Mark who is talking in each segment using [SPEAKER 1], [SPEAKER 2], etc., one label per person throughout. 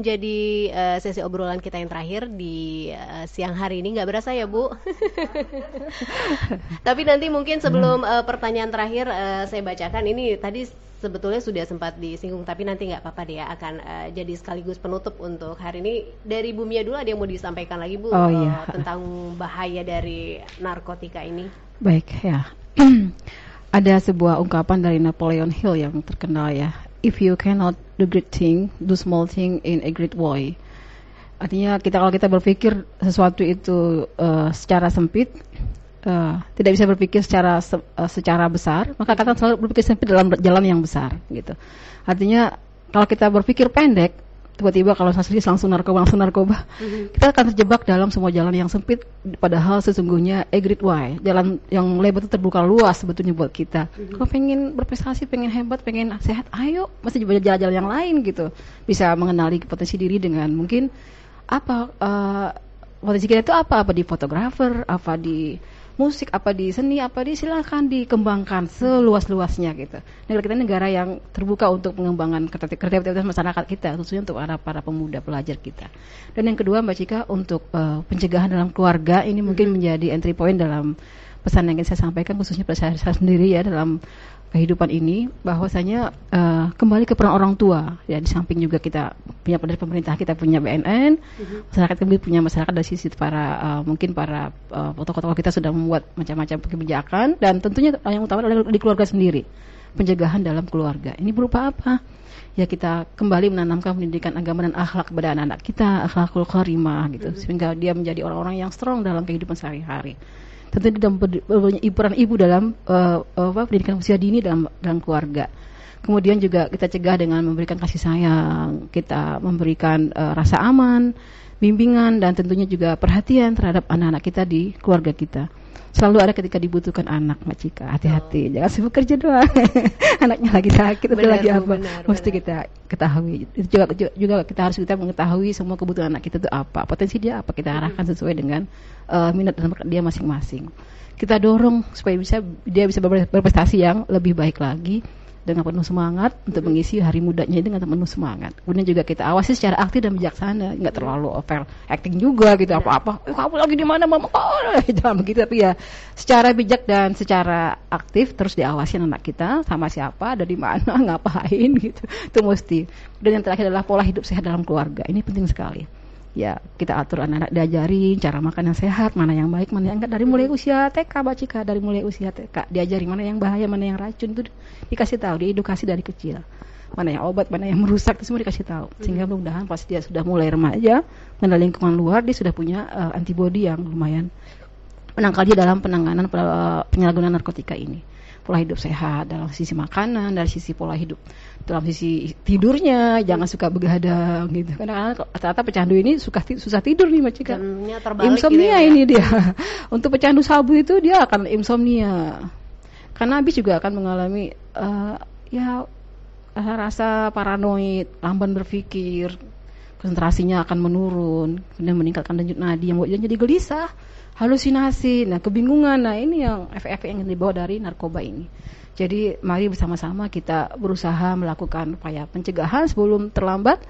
[SPEAKER 1] Jadi uh, sesi obrolan kita yang terakhir di uh, siang hari ini nggak berasa ya Bu. Tapi nanti mungkin sebelum uh, pertanyaan terakhir uh, saya bacakan ini tadi sebetulnya sudah sempat disinggung tapi nanti nggak apa-apa deh ya akan uh, jadi sekaligus penutup untuk hari ini dari Bu Mia dulu ada yang mau disampaikan lagi Bu
[SPEAKER 2] oh, iya.
[SPEAKER 1] tentang bahaya dari narkotika ini.
[SPEAKER 2] Baik ya. ada sebuah ungkapan dari Napoleon Hill yang terkenal ya if you cannot do great thing, do small thing in a great way. Artinya kita kalau kita berpikir sesuatu itu uh, secara sempit, uh, tidak bisa berpikir secara uh, secara besar, maka kita selalu berpikir sempit dalam jalan yang besar, gitu. Artinya kalau kita berpikir pendek, tiba-tiba kalau serius langsung narkoba langsung narkoba mm-hmm. kita akan terjebak dalam semua jalan yang sempit padahal sesungguhnya a great way jalan yang lebar itu terbuka luas sebetulnya buat kita mm-hmm. kalau pengen berprestasi pengen hebat pengen sehat ayo masih jalan-jalan yang lain gitu bisa mengenali potensi diri dengan mungkin apa uh, potensi kita itu apa apa di fotografer apa di musik apa di seni apa di silakan dikembangkan seluas-luasnya gitu. Negara kita negara yang terbuka untuk pengembangan kreativitas masyarakat kita khususnya untuk para para pemuda pelajar kita. Dan yang kedua Mbak Cika untuk uh, pencegahan dalam keluarga ini mungkin menjadi entry point dalam pesan yang ingin saya sampaikan khususnya pada saya, saya sendiri ya dalam kehidupan ini bahwasanya uh, kembali ke peran orang tua. Ya di samping juga kita punya dari pemerintah kita punya BNN uh-huh. masyarakat kami punya masyarakat dari sisi para uh, mungkin para uh, tokoh-tokoh kita sudah membuat macam-macam kebijakan dan tentunya yang utama adalah di keluarga sendiri pencegahan dalam keluarga. Ini berupa apa? Ya kita kembali menanamkan pendidikan agama dan akhlak kepada anak-anak kita akhlakul karimah gitu. Uh-huh. sehingga dia menjadi orang-orang yang strong dalam kehidupan sehari-hari tentu dalam peran ibu dalam uh, apa, pendidikan usia dini dalam dalam keluarga. Kemudian juga kita cegah dengan memberikan kasih sayang, kita memberikan uh, rasa aman, bimbingan dan tentunya juga perhatian terhadap anak-anak kita di keluarga kita. Selalu ada ketika dibutuhkan anak Mbak Cika. Hati-hati oh. jangan sibuk kerja doang. Anaknya lagi sakit atau lagi apa. benar, mesti benar. kita ketahui. Itu juga, juga kita harus kita mengetahui semua kebutuhan anak kita itu apa. Potensi dia apa kita arahkan sesuai dengan uh, minat dan dia masing-masing. Kita dorong supaya bisa dia bisa berprestasi yang lebih baik lagi dengan penuh semangat untuk mengisi hari mudanya dengan penuh semangat. Kemudian juga kita awasi secara aktif dan bijaksana, nggak terlalu over acting juga gitu apa-apa. Eh, kamu lagi di mana mama? Oh, jangan begitu tapi ya secara bijak dan secara aktif terus diawasi anak kita sama siapa, ada di mana, ngapain gitu. Itu mesti. Dan yang terakhir adalah pola hidup sehat dalam keluarga. Ini penting sekali ya kita atur anak-anak diajari cara makan yang sehat mana yang baik mana yang enggak. Dari mulai usia TK bacika dari mulai usia TK diajari mana yang bahaya mana yang racun itu dikasih tahu diedukasi dari kecil. Mana yang obat mana yang merusak itu semua dikasih tahu. Sehingga mudah-mudahan pas dia sudah mulai remaja mengenal lingkungan luar dia sudah punya uh, antibodi yang lumayan menangkal dia dalam penanganan uh, penyalahgunaan narkotika ini pola hidup sehat dalam sisi makanan dari sisi pola hidup dalam sisi tidurnya jangan suka begadang gitu. Karena rata-rata pecandu ini suka susah tidur nih macam kan insomnia gitu ya. ini dia. Untuk pecandu sabu itu dia akan insomnia. Karena habis juga akan mengalami uh, ya rasa paranoid lamban berpikir konsentrasinya akan menurun kemudian meningkatkan denyut nadi yang buat jadi gelisah halusinasi, nah kebingungan, nah ini yang efek-efek yang dibawa dari narkoba ini. Jadi mari bersama-sama kita berusaha melakukan upaya pencegahan sebelum terlambat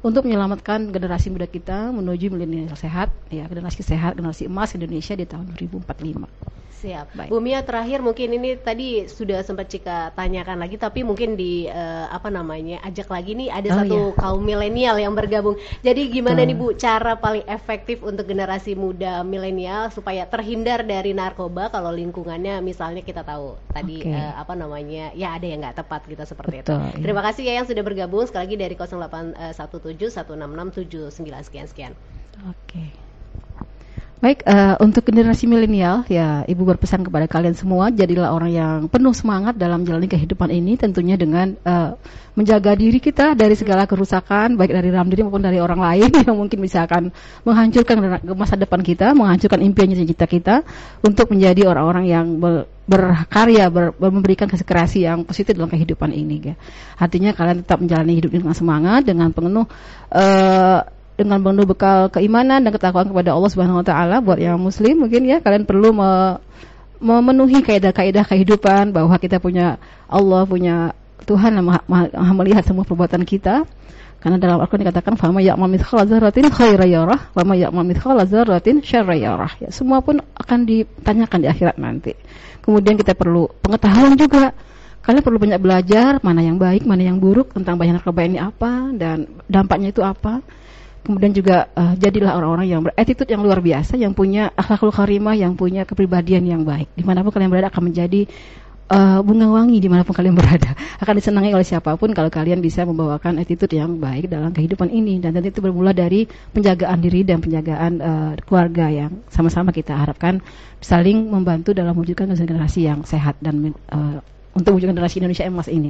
[SPEAKER 2] untuk menyelamatkan generasi muda kita menuju milenial sehat, ya generasi sehat, generasi emas Indonesia di tahun 2045.
[SPEAKER 1] Siap. Baik. Bu Mia terakhir mungkin ini tadi sudah sempat Cika tanyakan lagi tapi mungkin di uh, apa namanya ajak lagi nih ada oh, satu iya. kaum milenial yang bergabung. Jadi gimana nih Bu cara paling efektif untuk generasi muda milenial supaya terhindar dari narkoba kalau lingkungannya misalnya kita tahu tadi okay. uh, eh, apa namanya ya ada yang nggak tepat gitu seperti Betul, itu. Iya. Terima kasih ya yang sudah bergabung sekali lagi dari 0817 166 79 sekian sekian.
[SPEAKER 2] Oke. Okay. Baik, uh, untuk generasi milenial, ya Ibu berpesan kepada kalian semua, jadilah orang yang penuh semangat dalam jalani kehidupan ini, tentunya dengan uh, menjaga diri kita dari segala kerusakan, baik dari dalam diri maupun dari orang lain yang mungkin bisa akan menghancurkan masa depan kita, menghancurkan impian cita kita, untuk menjadi orang-orang yang ber, berkarya, ber, memberikan kesekerasi yang positif dalam kehidupan ini. Ya. Artinya kalian tetap menjalani hidup dengan semangat, dengan penuh uh, dengan penuh bekal keimanan dan ketakwaan kepada Allah Subhanahu wa taala buat yang muslim mungkin ya kalian perlu me memenuhi kaidah-kaidah kehidupan bahwa kita punya Allah punya Tuhan yang maha, melihat semua perbuatan kita Karena dalam Al-Quran dikatakan fama ya'mal mithqala dzarratin khaira yarah wa ma ya'mal mithqala dzarratin syarra yarah. Ya, semua pun akan ditanyakan di akhirat nanti. Kemudian kita perlu pengetahuan juga. Kalian perlu banyak belajar mana yang baik, mana yang buruk tentang bahaya narkoba ini apa dan dampaknya itu apa. Kemudian juga uh, jadilah orang-orang yang berattitude yang luar biasa, yang punya akhlakul karimah, yang punya kepribadian yang baik. Di mana pun kalian berada akan menjadi uh, bunga wangi di mana pun kalian berada. Akan disenangi oleh siapa pun kalau kalian bisa membawakan attitude yang baik dalam kehidupan ini. Dan tentu itu bermula dari penjagaan diri dan penjagaan uh, keluarga yang sama-sama kita harapkan saling membantu dalam mewujudkan generasi yang sehat dan uh, untuk mewujudkan generasi Indonesia emas ini